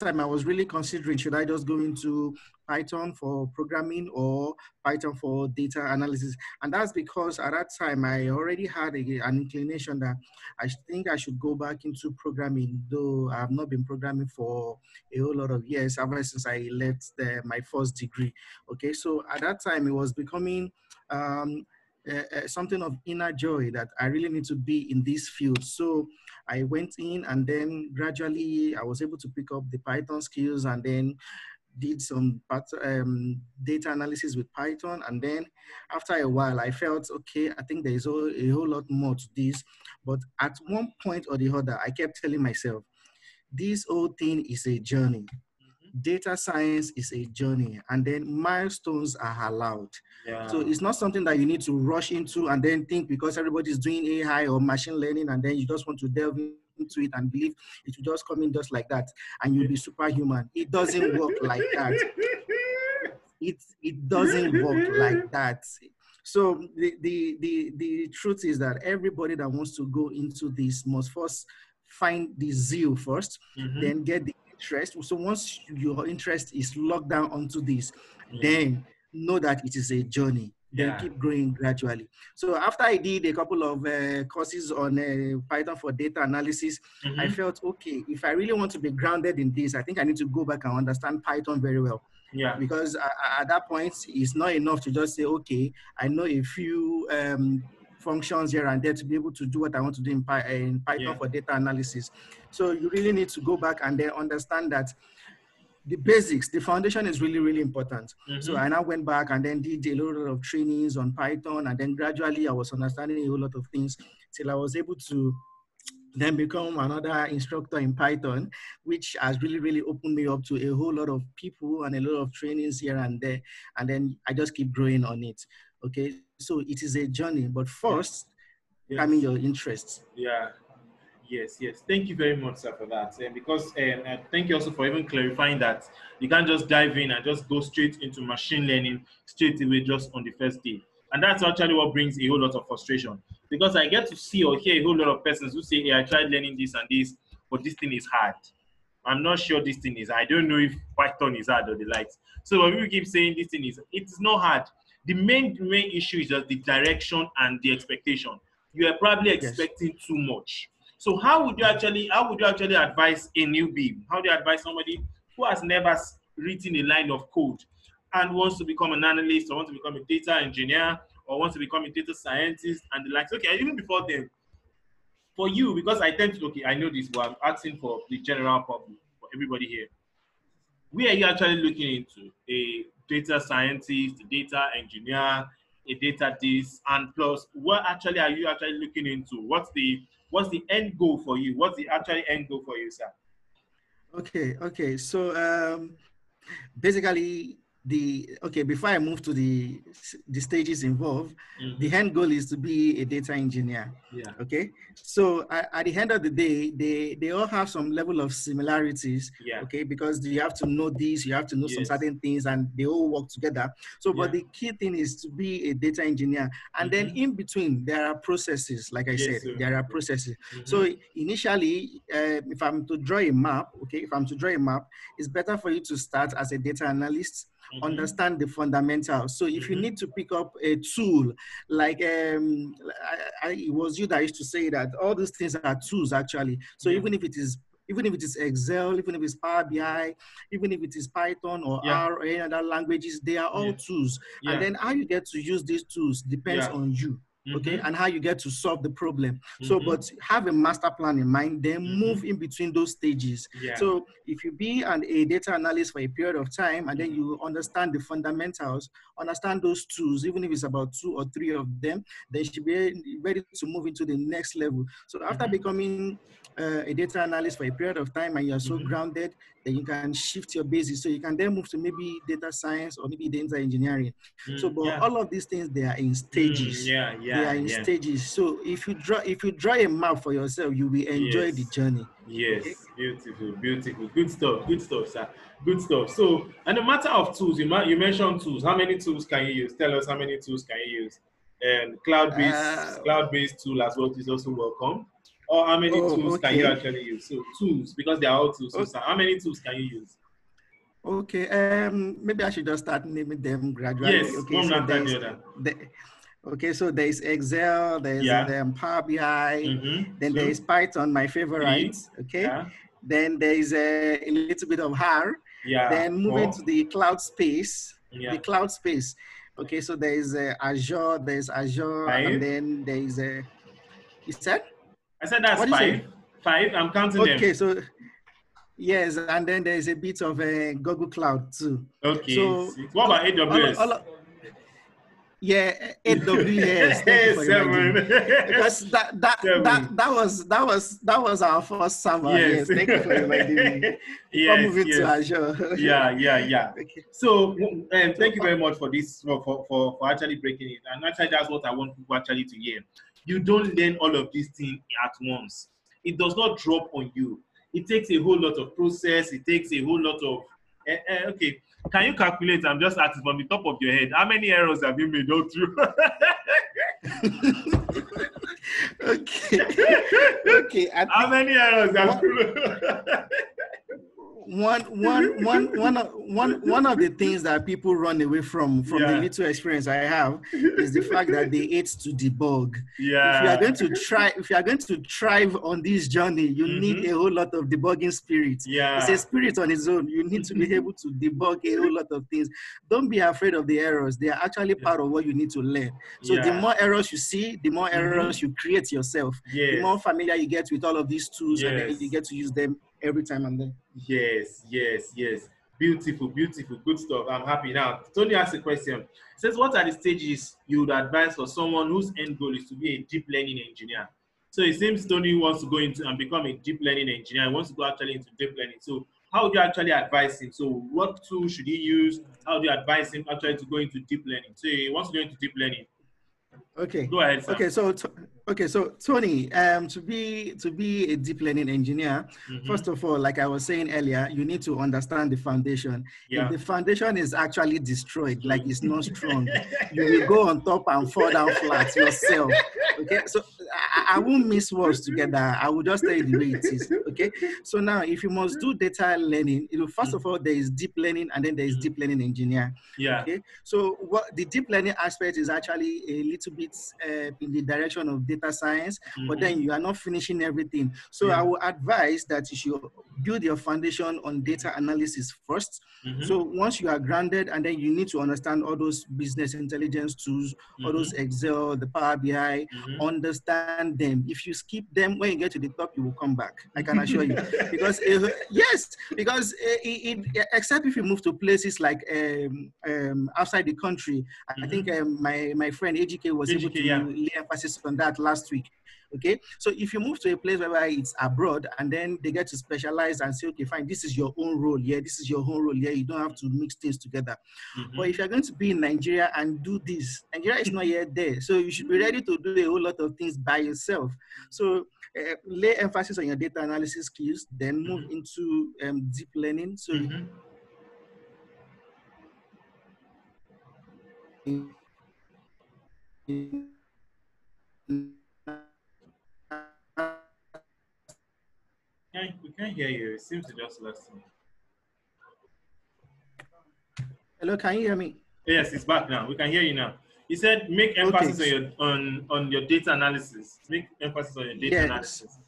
time I was really considering should I just go into Python for programming or Python for data analysis. And that's because at that time I already had a, an inclination that I think I should go back into programming, though I have not been programming for a whole lot of years ever since I left the, my first degree. Okay, so at that time it was becoming um, uh, something of inner joy that I really need to be in this field. So I went in and then gradually I was able to pick up the Python skills and then did some um, data analysis with Python. And then after a while, I felt, okay, I think there's a, a whole lot more to this. But at one point or the other, I kept telling myself, this whole thing is a journey data science is a journey and then milestones are allowed. Yeah. So it's not something that you need to rush into and then think because everybody's doing AI or machine learning and then you just want to delve into it and believe it will just come in just like that and you'll be superhuman. It doesn't work like that. It, it doesn't work like that. So the, the, the, the truth is that everybody that wants to go into this must first find the zeal 1st mm-hmm. then get the interest. So once your interest is locked down onto this, yeah. then know that it is a journey. Then yeah. keep growing gradually. So after I did a couple of uh, courses on uh, Python for data analysis, mm-hmm. I felt okay. If I really want to be grounded in this, I think I need to go back and understand Python very well. Yeah. Because at that point, it's not enough to just say, okay, I know a few um, functions here and there to be able to do what I want to do in, Py- in Python yeah. for data analysis. So you really need to go back and then understand that the basics, the foundation is really, really important. Mm-hmm. So I now went back and then did a lot of trainings on Python, and then gradually I was understanding a whole lot of things till I was able to then become another instructor in Python, which has really, really opened me up to a whole lot of people and a lot of trainings here and there. And then I just keep growing on it. Okay, so it is a journey, but first, yes. mean your interests. Yeah. Yes, yes. Thank you very much, sir, for that. And because, um, and thank you also for even clarifying that you can't just dive in and just go straight into machine learning straight away just on the first day. And that's actually what brings a whole lot of frustration. Because I get to see or hear a whole lot of persons who say, hey, I tried learning this and this, but this thing is hard. I'm not sure this thing is. I don't know if Python is hard or the likes. So when people keep saying this thing is, it's not hard. The main main issue is just the direction and the expectation. You are probably expecting yes. too much. So how would you actually how would you actually advise a newbie? How do you advise somebody who has never written a line of code and wants to become an analyst or wants to become a data engineer or wants to become a data scientist and the likes? Okay, even before them, for you, because I tend to okay, I know this, but I'm asking for the general public, for everybody here. Where are you actually looking into? A data scientist, data engineer, a data this, and plus, what actually are you actually looking into? What's the what's the end goal for you? What's the actual end goal for you, sir? Okay, okay. So um, basically, the okay before i move to the the stages involved mm-hmm. the end goal is to be a data engineer yeah okay so uh, at the end of the day they they all have some level of similarities yeah okay because you have to know this you have to know yes. some certain things and they all work together so yeah. but the key thing is to be a data engineer and mm-hmm. then in between there are processes like i yes, said sir. there are processes mm-hmm. so initially uh, if i'm to draw a map okay if i'm to draw a map it's better for you to start as a data analyst mm-hmm. understand the fundamentals. So if mm-hmm. you need to pick up a tool, like um, I, I, it was you that used to say that all these things are tools actually. So even if it is even if it is Excel, even if it's Power BI, even if it is Python or yeah. R or any other languages, they are all yeah. tools. Yeah. And then how you get to use these tools depends on you mm-hmm. okay, and how you get to solve the problem. Mm-hmm. So, but have a master plan in mind, then mm-hmm. move in between those stages. Yeah. So, if you be an, a data analyst for a period of time and then you understand the fundamentals, understand those tools, even if it's about two or three of them, then you should be ready to move into the next level. So, after mm-hmm. becoming uh, a data analyst for a period of time and you're so mm-hmm. grounded, then you can shift your basis. So you can then move to maybe data science or maybe data engineering. Mm, so, but yeah. all of these things they are in stages. Mm, yeah, yeah, they are in yeah. stages. So if you draw if you draw a map for yourself, you will enjoy yes. the journey. Yes, okay? beautiful, beautiful, good stuff, good stuff, sir, good stuff. So, and the matter of tools, you you mentioned tools. How many tools can you use? Tell us how many tools can you use. And cloud-based uh, cloud-based tool as well is also welcome. Or how many Oh, tools can you actually use? So tools, because they are all tools. So, Okay. sir, how many tools can you use? Okay, um, maybe I should just start naming them gradually. Yes, okay, one so after the other. the, okay, so there is Excel, there's Yeah. um, Power BI, Mm-hmm. then there is Python, my favorite. Okay, yeah, then there is a, a little bit of R. yeah. then moving four, to the cloud space, yeah. the cloud space. Okay, so there is uh, Azure, there's Azure, Five. and then there is a. You said? I said that's what you say? five. Five. I'm counting Okay, them. so yes, and then there is a bit of a Google Cloud too. Okay. so- six. what about All- AWS? all yeah, AWS. Thank you for reminding me. Seven. Because that that, Seven. that that was that was that was our first summer. Yes, thank you for reminding me. Yes, moving to. Azure. yeah, yeah, yeah. okay. So, um, thank you very much for this, for, for, for, for actually breaking it. And actually, that's what I want people actually to hear. You don't learn all of these things at once. It does not drop on you. It takes a whole lot of process. It takes a whole lot of. eh, eh, okay, can you calculate? I'm just asking from the top of your head. How many errors have you made all through? okay. okay. I How many errors have you? one one one one of one one of the things that people run away from from the Yeah. little experience I have is the fact that they hate to debug. Yeah. If you are going to try, if you are going to thrive on this journey, you need a whole lot of debugging spirit. Mm-hmm. Yeah. It's a spirit on its own. You need to be able to debug a whole lot of things. Don't be afraid of the errors. They are actually part of what you need to learn. So the Yeah. Mm-hmm. more errors you see, the more errors you create yourself. The more familiar you get with all of these tools, and then you get to use them every time and then. Yes, yes, yes. Beautiful, beautiful, good stuff. I'm happy now. Tony asked a question. Says, what are the stages you would advise for someone whose end goal is to be a deep learning engineer? So it seems Tony wants to go into and become a deep learning engineer. He wants to go actually into deep learning. So how would you actually advise him? So what tool should he use? How do you advise him actually to go into deep learning? So he wants to go into deep learning. Okay. Go ahead, sir. Okay, so t- okay, so Tony, um, to be to be a deep learning engineer, Mhm. first of all, like I was saying earlier, you need to understand the foundation. Yeah. If the foundation is actually destroyed, like it's not strong, you will go on top and fall down flat yourself. Okay, so I, I won't miss words together. I will just tell you the way it is. Okay, so now if you must do data learning, you know, first of all, there is deep learning and then there is deep learning engineer. yeah. Okay, so what the deep learning aspect is actually a little bit uh, in the direction of data science, but Mhm. then you are not finishing everything. So Yeah. I would advise that you should build your foundation on data analysis 1st Mhm. So once you are grounded, and then you need to understand all those business intelligence tools, all those Excel, the Power BI, Mhm. understand them. If you skip them, when you get to the top, you will come back. I can assure you. Because uh, yes, because uh, it, it, except if you move to places like um, um, outside the country, I Mhm. think um, my my friend AGK was able to yeah. lay emphasis on that last week. Okay, so if you move to a place where it's abroad and then they get to specialize and say, okay, fine, this is your own role here, this is your own role here, you don't have to mix things together. Mhm. But if you're going to be in Nigeria and do this, Nigeria is not yet there. So you should be ready to do a whole lot of things by yourself. So uh, lay emphasis on your data analysis skills, then move into um, deep learning. So Mhm. Can't- We can't hear you. It seems to just lost me. Hello, can you hear me? Yes, it's back now. We can hear you now. You said make emphasis on your on on your data analysis. Make emphasis on your data Yes. analysis.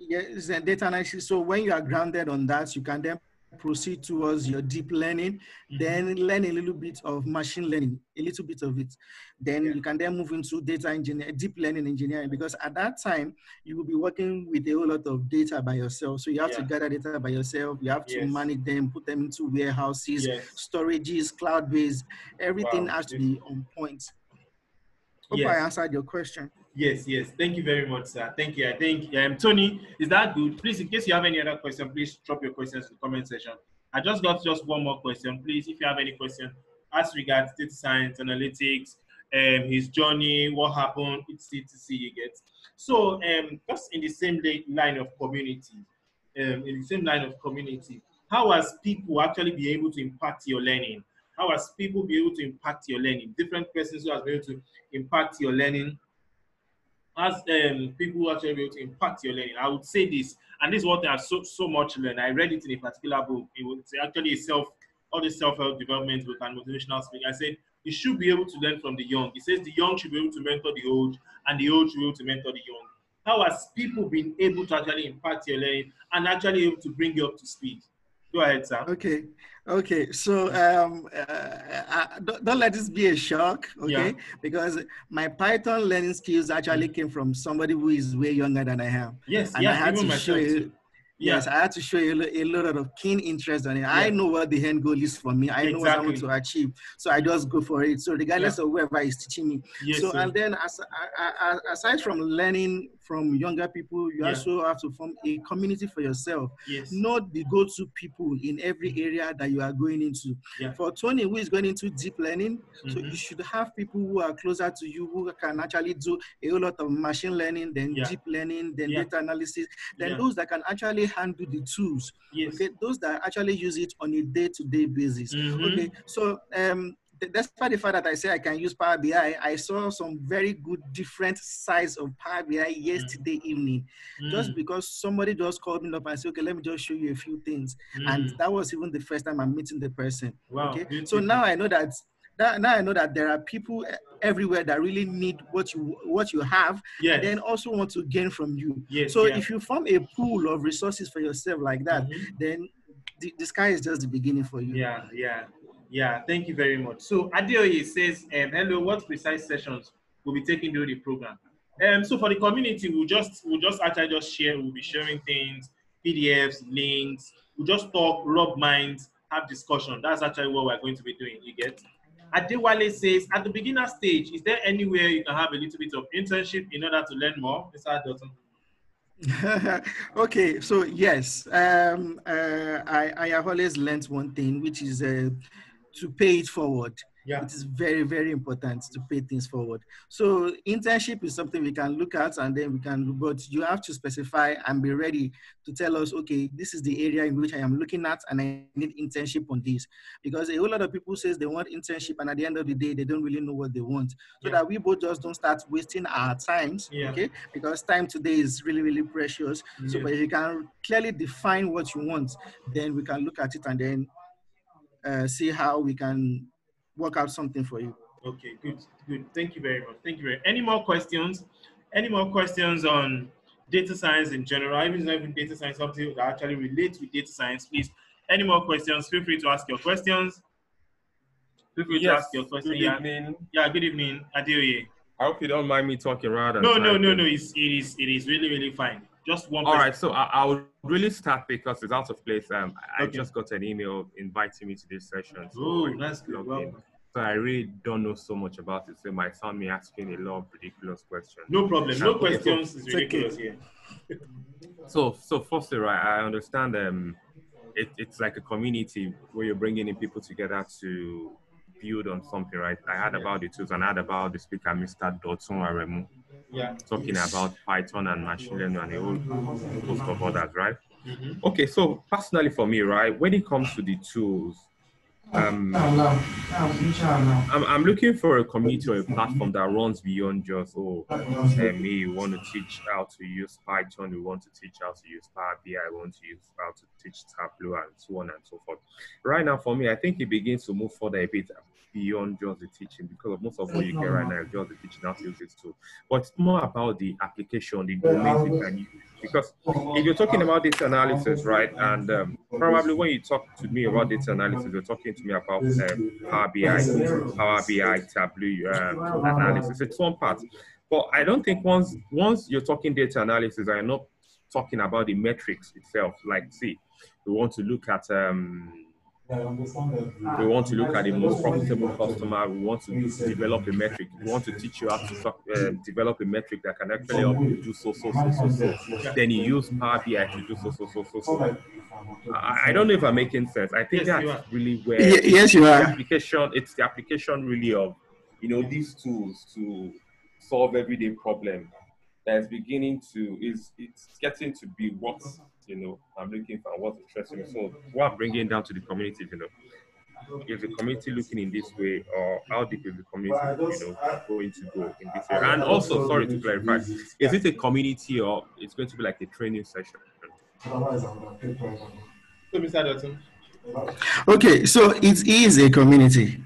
Yes, and data analysis. So when you are grounded on that, you can then proceed towards your deep learning, mm-hmm. then learn a little bit of machine learning, a little bit of it. Then Yeah. you can then move into data engineer, deep learning engineering, because at that time you will be working with a whole lot of data by yourself. So you have to gather data by yourself. You have to Yes. manage them, put them into warehouses, Yes. storages, cloud-based. Everything Wow. has to be on point. Hope Yes. I answered your question. Yes, yes. Thank you very much, sir. Thank you. I think um, Tony, is that good? Please, in case you have any other question, please drop your questions in the comment section. I just got just one more question. Please, if you have any question as regards data science, analytics, um, his journey, what happened, etc., etc. You get. So, um, just in the same line of community, um, in the same line of community, how has people actually be able to impact your learning? How has people be able to impact your learning? Different persons who has been able to impact your learning as um, people who actually be able to impact your learning. I would say this, and this is what I so so much learned. I read it in a particular book. It was actually self all the self-help development book and motivational speaking. I said you should be able to learn from the young. It says the young should be able to mentor the old, and the old should be able to mentor the young. How has people been able to actually impact your learning and actually able to bring you up to speed? Go ahead, sir. Okay. Okay. So um, uh, uh, don't, don't, let this be a shock, okay? Yeah. Because my Python learning skills actually came from somebody who is way younger than I am. Yes, and yes, I had to show you, yeah. Yes, I had to show you a, lot of keen interest on it. Yeah. I know what the end goal is for me. I know what I want to achieve. So I just go for it. So regardless of whoever is teaching me. Yes, so sir. and then as, aside from learning from younger people, you yeah. also have to form a community for yourself. Yes. Not the go-to people in every area that you are going into. Yeah. For Tony, who is going into deep learning, mm-hmm. so you should have people who are closer to you who can actually do a whole lot of machine learning, then yeah. deep learning, then data analysis, then those that can actually handle the tools. Yes. Okay, those that actually use it on a day-to-day basis. Mm-hmm. Okay, so um, despite the fact that I say I can use Power BI, I saw some very good different sides of Power BI yesterday mm. evening. Mm. Just because somebody just called me up and said, okay, let me just show you a few things. Mm. And that was even the first time I'm meeting the person. Wow. Okay. Beautiful. So now I know that that, now I know that there are people everywhere that really need what you what you have, yes. then also want to gain from you. Yes, so if you form a pool of resources for yourself like that, mm-hmm. then the, the sky is just the beginning for you. Yeah, yeah. Yeah, thank you very much. So Adeoye says, um, hello, what precise sessions will be taken during the program? Um, so for the community, we'll just we'll just actually just share, we'll be sharing things, PDFs, links, we'll just talk, rub minds, have discussion. That's actually what we're going to be doing, you get? Adewale says, at the beginner stage, is there anywhere you can have a little bit of internship in order to learn more? Mr. Dotun. okay, so yes, um, uh, I, I have always learned one thing, which is uh, to pay it forward. Yeah. It is very, very important to pay things forward. So internship is something we can look at and then we can, but you have to specify and be ready to tell us, okay, this is the area in which I am looking at and I need internship on this. Because a whole lot of people says they want internship and at the end of the day, they don't really know what they want. So yeah. that we both just don't start wasting our times, yeah. okay? Because time today is really, really precious. So but if you can clearly define what you want, then we can look at it and then uh, see how we can work out something for you. Okay, good, good. Thank you very much. Thank you very. Much. Any more questions? Any more questions on data science in general? Even if data science something that actually relates with data science, please. Any more questions? Feel free to ask your questions. Feel free yes, to ask your questions. Good evening. Yeah, good evening, Adeoye. I hope you don't mind me talking rather. No, no, no, no. It's, it is, it is really, really fine. Just one. All question. right, so I, I would really start because it's out of place. Um, I okay. just got an email inviting me to this session. So oh, that's good. Well, so I really don't know so much about it. So it might sound me asking a lot of ridiculous questions. No problem. No questions so, is ridiculous okay. here. so, so firstly, right, I understand. Um, it, it's like a community where you're bringing in people together to build on something, right? I heard yeah. about the tools and I heard about the speaker, Mr. Dotun Aremu yeah. talking about Python and machine learning and a whole host of others, right? Mm-hmm. Okay, so personally for me, right, when it comes to the tools, um, I'm, I'm looking for a community or a platform that runs beyond just, oh, uh, me, you want to teach how to use Python, we want to teach how to use Power BI, I want to use how to teach Tableau and so on and so forth. Right now, for me, I think it begins to move further a bit beyond just the teaching because most of what you get right now is just the teaching how to use it too. But it's more about the application, the domains you can use. Because if you're talking about data analysis, right, and um, probably when you talk to me about data analysis, you're talking to me about uh, Power BI, Power BI, Tableau um, analysis. It's one part. But I don't think once once you're talking data analysis, I'm not talking about the metrics itself. Like, see, we want to look at um, we want to look at the most profitable customer. We want to develop a metric. We want to teach you how to uh, develop a metric that can actually help you do so, so, so, so, so. Then you use Power BI to do so, so, so, so, so. I, I don't know if I'm making sense. I think yes, that's really where yes, you are. The application. It's the application really of you know these tools to solve everyday problem that's beginning to is it's getting to be what you know I'm looking for what's interesting. So what I'm bringing down to the community, you know, is the community looking in this way, or how deep is the community, you know, going to go in this area? And also, sorry to clarify, is it a community or it's going to be like a training session? So, Mr. Dotun. Okay, so it is a community.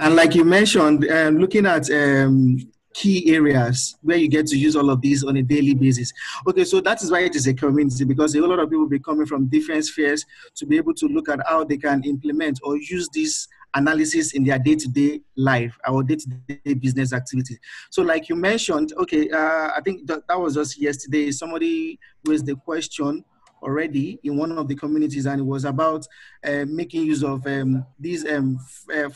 And like you mentioned, um, looking at um, key areas where you get to use all of these on a daily basis. Okay, so that is why it is a community because a lot of people will be coming from different spheres to be able to look at how they can implement or use this analysis in their day-to-day life, our day-to-day business activities. So like you mentioned, okay, uh, I think that, that was just yesterday, somebody raised the question already in one of the communities, and it was about uh, making use of um, these um, uh,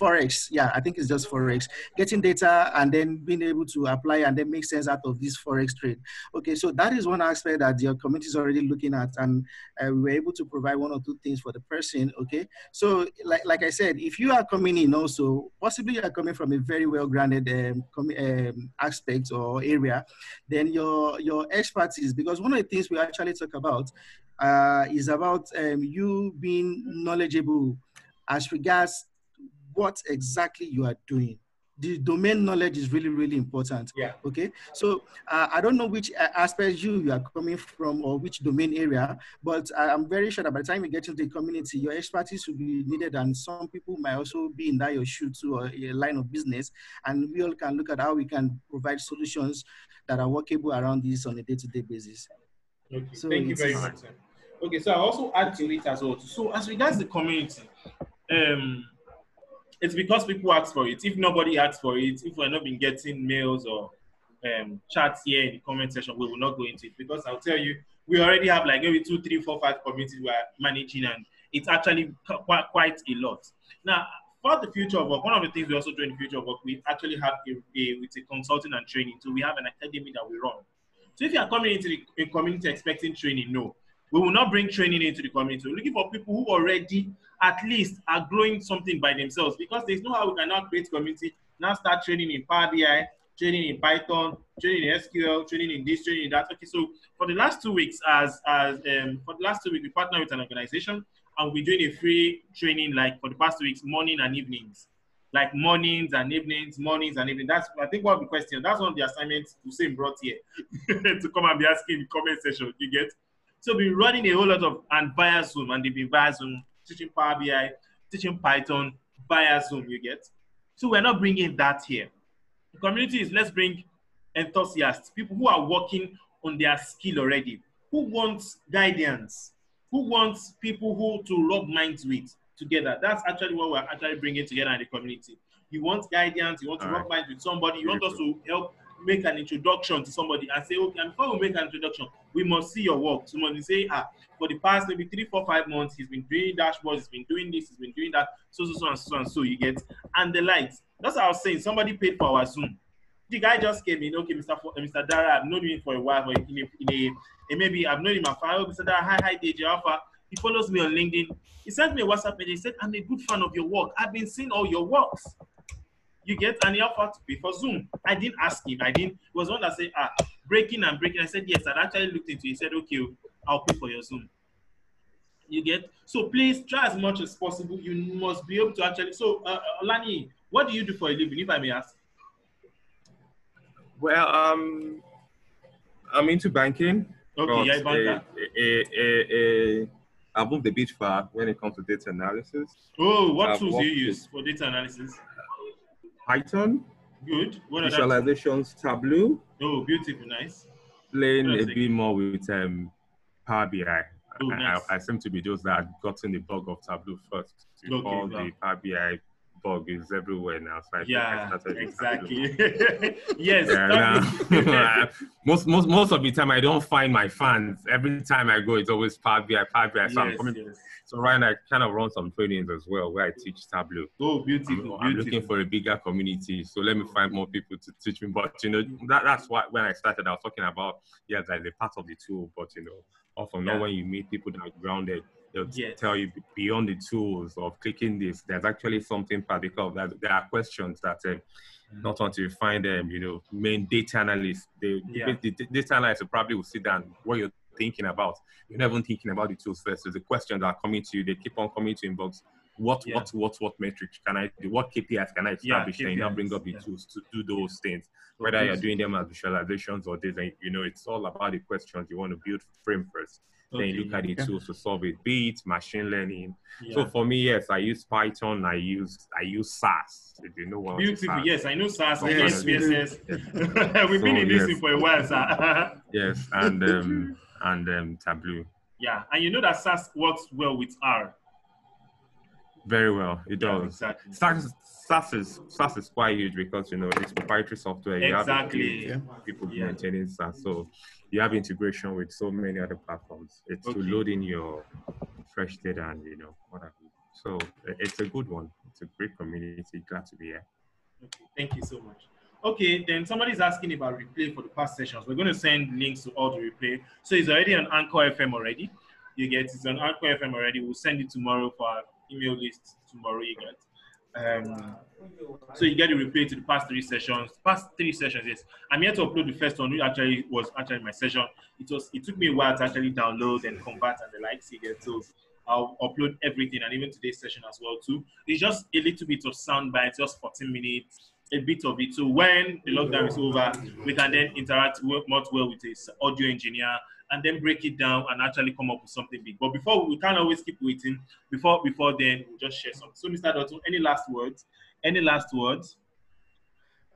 forex. Yeah, I think it's just forex, getting data and then being able to apply and then make sense out of this forex trade. Okay, so that is one aspect that your community is already looking at, and uh, we were able to provide one or two things for the person. Okay, so like like I said, if you are coming in also, possibly you are coming from a very well grounded um, um, aspect or area, then your your expertise, because one of the things we actually talk about uh, is about um, you being knowledgeable as regards what exactly you are doing. The domain knowledge is really, really important. Yeah. Okay. So uh, I don't know which aspect you, you are coming from or which domain area, but I'm very sure that by the time you get into the community, your expertise will be needed, and some people might also be in that your shoe too or a line of business, and we all can look at how we can provide solutions that are workable around this on a day-to-day basis. Okay. So Thank you very much. Okay, so I'll also add to it as well. So as regards the community, um, it's because people ask for it. If nobody asks for it, if we're not been getting mails or um, chats here in the comment section, we will not go into it because I'll tell you, we already have like maybe two, three, four, five communities we're managing, and it's actually quite quite a lot. Now, for the future of work, one of the things we also do in the future of work, we actually have a, a with a consulting and training. So we have an academy that we run. So if you are coming into the community expecting training, no, we will not bring training into the community. We're looking for people who already at least are growing something by themselves because there's no how we can now create community, now start training in Power BI, training in Python, training in SQL, training in this, training in that. Okay, so for the last two weeks, as as um, for the last two weeks, we partner with an organization and we're doing a free training like for the past two weeks, morning and evenings. Like mornings and evenings, mornings and evenings. That's I think one of the questions. That's one of the assignments Hussein brought here to come and be asking in the comment section. You get so we're running a whole lot of and via Zoom, and they've been via Zoom, teaching Power BI, teaching Python via Zoom, you get. So we're not bringing that here. The community is let's bring enthusiasts, people who are working on their skill already, who wants guidance, who wants people who to rub minds with together. That's actually what we're actually bringing together in the community. You want guidance, you want to All rub right. with somebody, you want us to help make an introduction to somebody and say, okay, and before we make an introduction, we must see your work. Somebody say, ah, for the past maybe three, four, five months, he's been doing dashboards, he's been doing this, he's been doing that, so, so, so, and so, and so, you get. And the likes. That's what I was saying. Somebody paid for our Zoom. The guy just came in, okay, Mr. For, uh, Mr. Dara, I've known him for a while, but in a, in a, maybe I've known him a while. Mr. Dara, hi, hi, DJ Alpha. He follows me on LinkedIn. He sent me a WhatsApp and he said, I'm a good fan of your work. I've been seeing all your works you get an offer to pay for Zoom. I didn't ask him. I didn't. It was one that said, ah, breaking and breaking. I said, yes. I actually looked into it. He said, okay, I'll pay for your Zoom. You get? So please try as much as possible. You must be able to actually. So, uh, Lani, what do you do for a living, if I may ask? Well, um, I'm into banking. Okay, yeah, banker. A, a, a, a, I moved a bit far when it comes to data analysis. Oh, what I've tools do you use for data analysis? Python. Good. What visualizations, Tableau. Oh, beautiful, nice. Playing a bit more with um, Power BI. Oh, nice. I, I, seem to be those that gotten the bug of Tableau first. Okay, all wow. the Power BI bug is everywhere now. So yeah, exactly. yes. Yeah, most most most of the time I don't find my fans. Every time I go, it's always Power BI, Power BI. So yes, I'm coming. Yes. So right now, I kind of run some trainings as well where I teach Tableau. Oh, beautiful! I'm, beautiful. I'm looking for a bigger community, so let me oh. find more people to teach me. But you know, that, that's why when I started, I was talking about yeah, like the part of the tool. But you know, often yeah. not when you meet people that are grounded, they'll yes. tell you beyond the tools of clicking this. There's actually something particular that there are questions that. Uh, not until you find them, you know, main data analysts. They, yeah. the, the data analysts probably will sit down what you're thinking about. You're not even thinking about the tools first. There's the questions that are coming to you. They keep on coming to inbox. What Yeah. what what what metrics can I do? What KPIs can I Yeah, establish? then you now bring up the yeah. tools to do those things. So Whether you're doing them as visualizations or design, you know, it's all about the questions you want to build frame first. Then you Okay, look at the Yeah. tools to solve it. Be it machine learning. yeah. So for me, yes, I use Python. I use I use SAS. If you know what Beautiful. SAS Yes, I know SAS Yes, Yes, do. SPSS. We've been in this yes. for a while, sir. Yes, and um, and um, Tableau. yeah, and you know that SAS works well with R. Very well, it Yeah, does. exactly. SAS, SAS is SAS is quite huge because you know it's proprietary software. You have Exactly. Yeah. people Yeah. maintaining SAS, so you have integration with so many other platforms. It's Okay. to load in your fresh data and you know what have you. So it's a good one. It's a great community. Glad to be here. Okay, thank you so much. Okay, then somebody's asking about replay for the past sessions. We're going to send links to all the replay. So it's already on Anchor FM already. You get it's on Anchor FM already. We'll send it tomorrow for our email list tomorrow. You get. Um, so you get the replay to the past three sessions. Past three sessions, yes. I'm here to upload the first one, which actually was actually my session. It was it took me a while to actually download and convert and the likes. You get so I'll upload everything and even today's session as well too. It's just a little bit of sound bites, just 14 minutes, a bit of it. So when the lockdown is over, we can then interact much well with this audio engineer and then break it down and actually come up with something big. But before we can't always keep waiting. Before before then, we'll just share something. So Mr. Dotto, any last words? Any last words?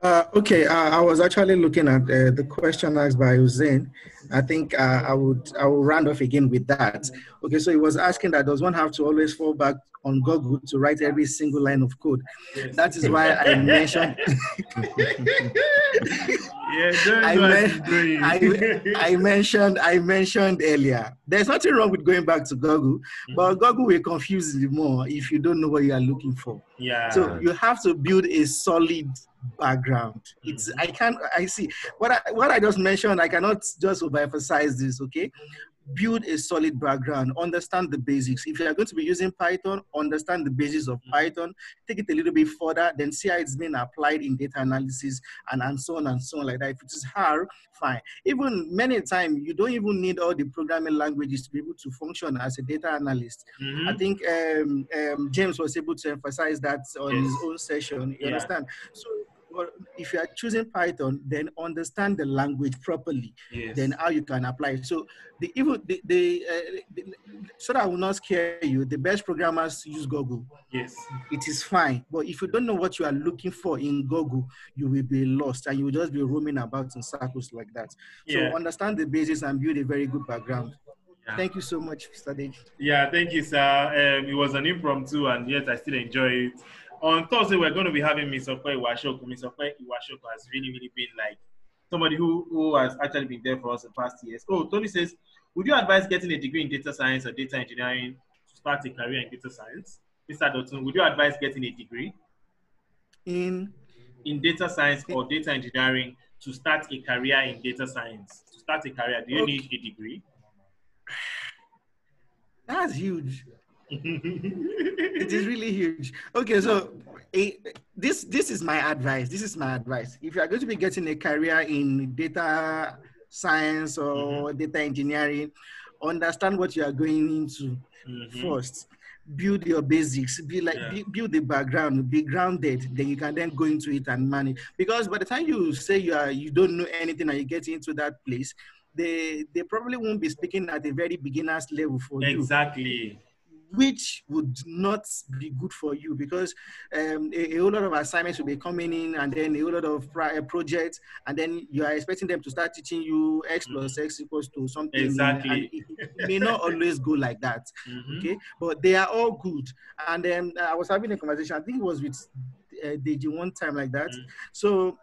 Uh, okay, uh, I was actually looking at uh, the question asked by Hussein. I think uh, I would I will round off again with that. Okay, so he was asking that does one have to always fall back on Google to write every single line of code? Yes. That is why I mentioned Yeah, I what doing. I, I mentioned I mentioned earlier. There's nothing wrong with going back to Google, but Google will confuse you more if you don't know what you are looking for. yeah. So you have to build a solid background. It's I can't I see what I what I just mentioned. I cannot just overemphasize this. Okay, build a solid background. Understand the basics. If you are going to be using Python, understand the basics of Python. Take it a little bit further, then see how it's being applied in data analysis and and so on and so on like that. If it is hard, fine. Even many times you don't even need all the programming languages to be able to function as a data analyst. Mhm. I think um, um, James was able to emphasize that on his own session. You Yeah. understand? So, well, if you are choosing Python, then understand the language properly. yes. Then how you can apply it. So, the even the, the, uh, the so that I will not scare you. The best programmers use Google. yes. It is fine, but if you don't know what you are looking for in Google, you will be lost and you will just be roaming about in circles like that. Yeah. So, understand the basics and build a very good background. Yeah. Thank you so much, Mr. Dave. Yeah, thank you, sir. Um, it was an impromptu, and yet I still enjoy it. On Thursday, we're going to be having Miss Okwe Iwashoko. Miss Okwe Iwashoko has really, really been like somebody who, who has actually been there for us the past years. Oh, Tony says, would you advise getting a degree in data science or data engineering to start a career in data science? Mr. Dotun, would you advise getting a degree In in data science or data engineering to start a career in data science? To start a career, do you Okay. need a degree? that's huge. it is really huge. Okay, so eh, this this is my advice. This is my advice. If you are going to be getting a career in data science or data engineering, understand what you are going into Mhm. first. Build your basics. Be like Yeah. be- build the background. Be grounded. Then you can then go into it and manage. Because by the time you say you are you don't know anything and you get into that place, they they probably won't be speaking at a very beginner's level for you Exactly. Which would not be good for you because um, a, a whole lot of assignments will be coming in and then a whole lot of pri- uh, projects and then you are expecting them to start teaching you x plus x equals to something Exactly. it, it may not always go like that Mhm. okay but they are all good and then uh, i was having a conversation i think it was with uh, Deji one time like that Mm. so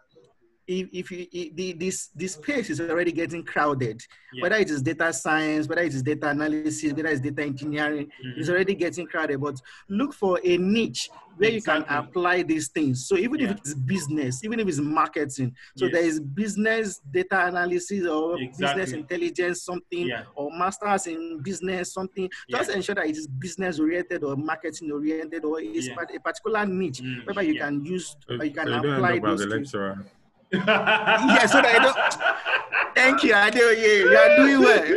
if, if you if the, this this space is already getting crowded Yeah. whether it is data science whether it is data analysis whether it's data engineering it's Mhm. already getting crowded but look for a niche where you can apply these things so even Yeah. if it's business even if it's marketing so Yes. there is business data analysis or business intelligence something Yeah. or masters in business something just Yeah. ensure that it is business oriented or marketing oriented or it's Yeah. a particular niche Mm, whereby you yeah. can use or you can so you don't apply end those a skills. lecturer. Yeah so that I don't thank you I do yeah you are doing well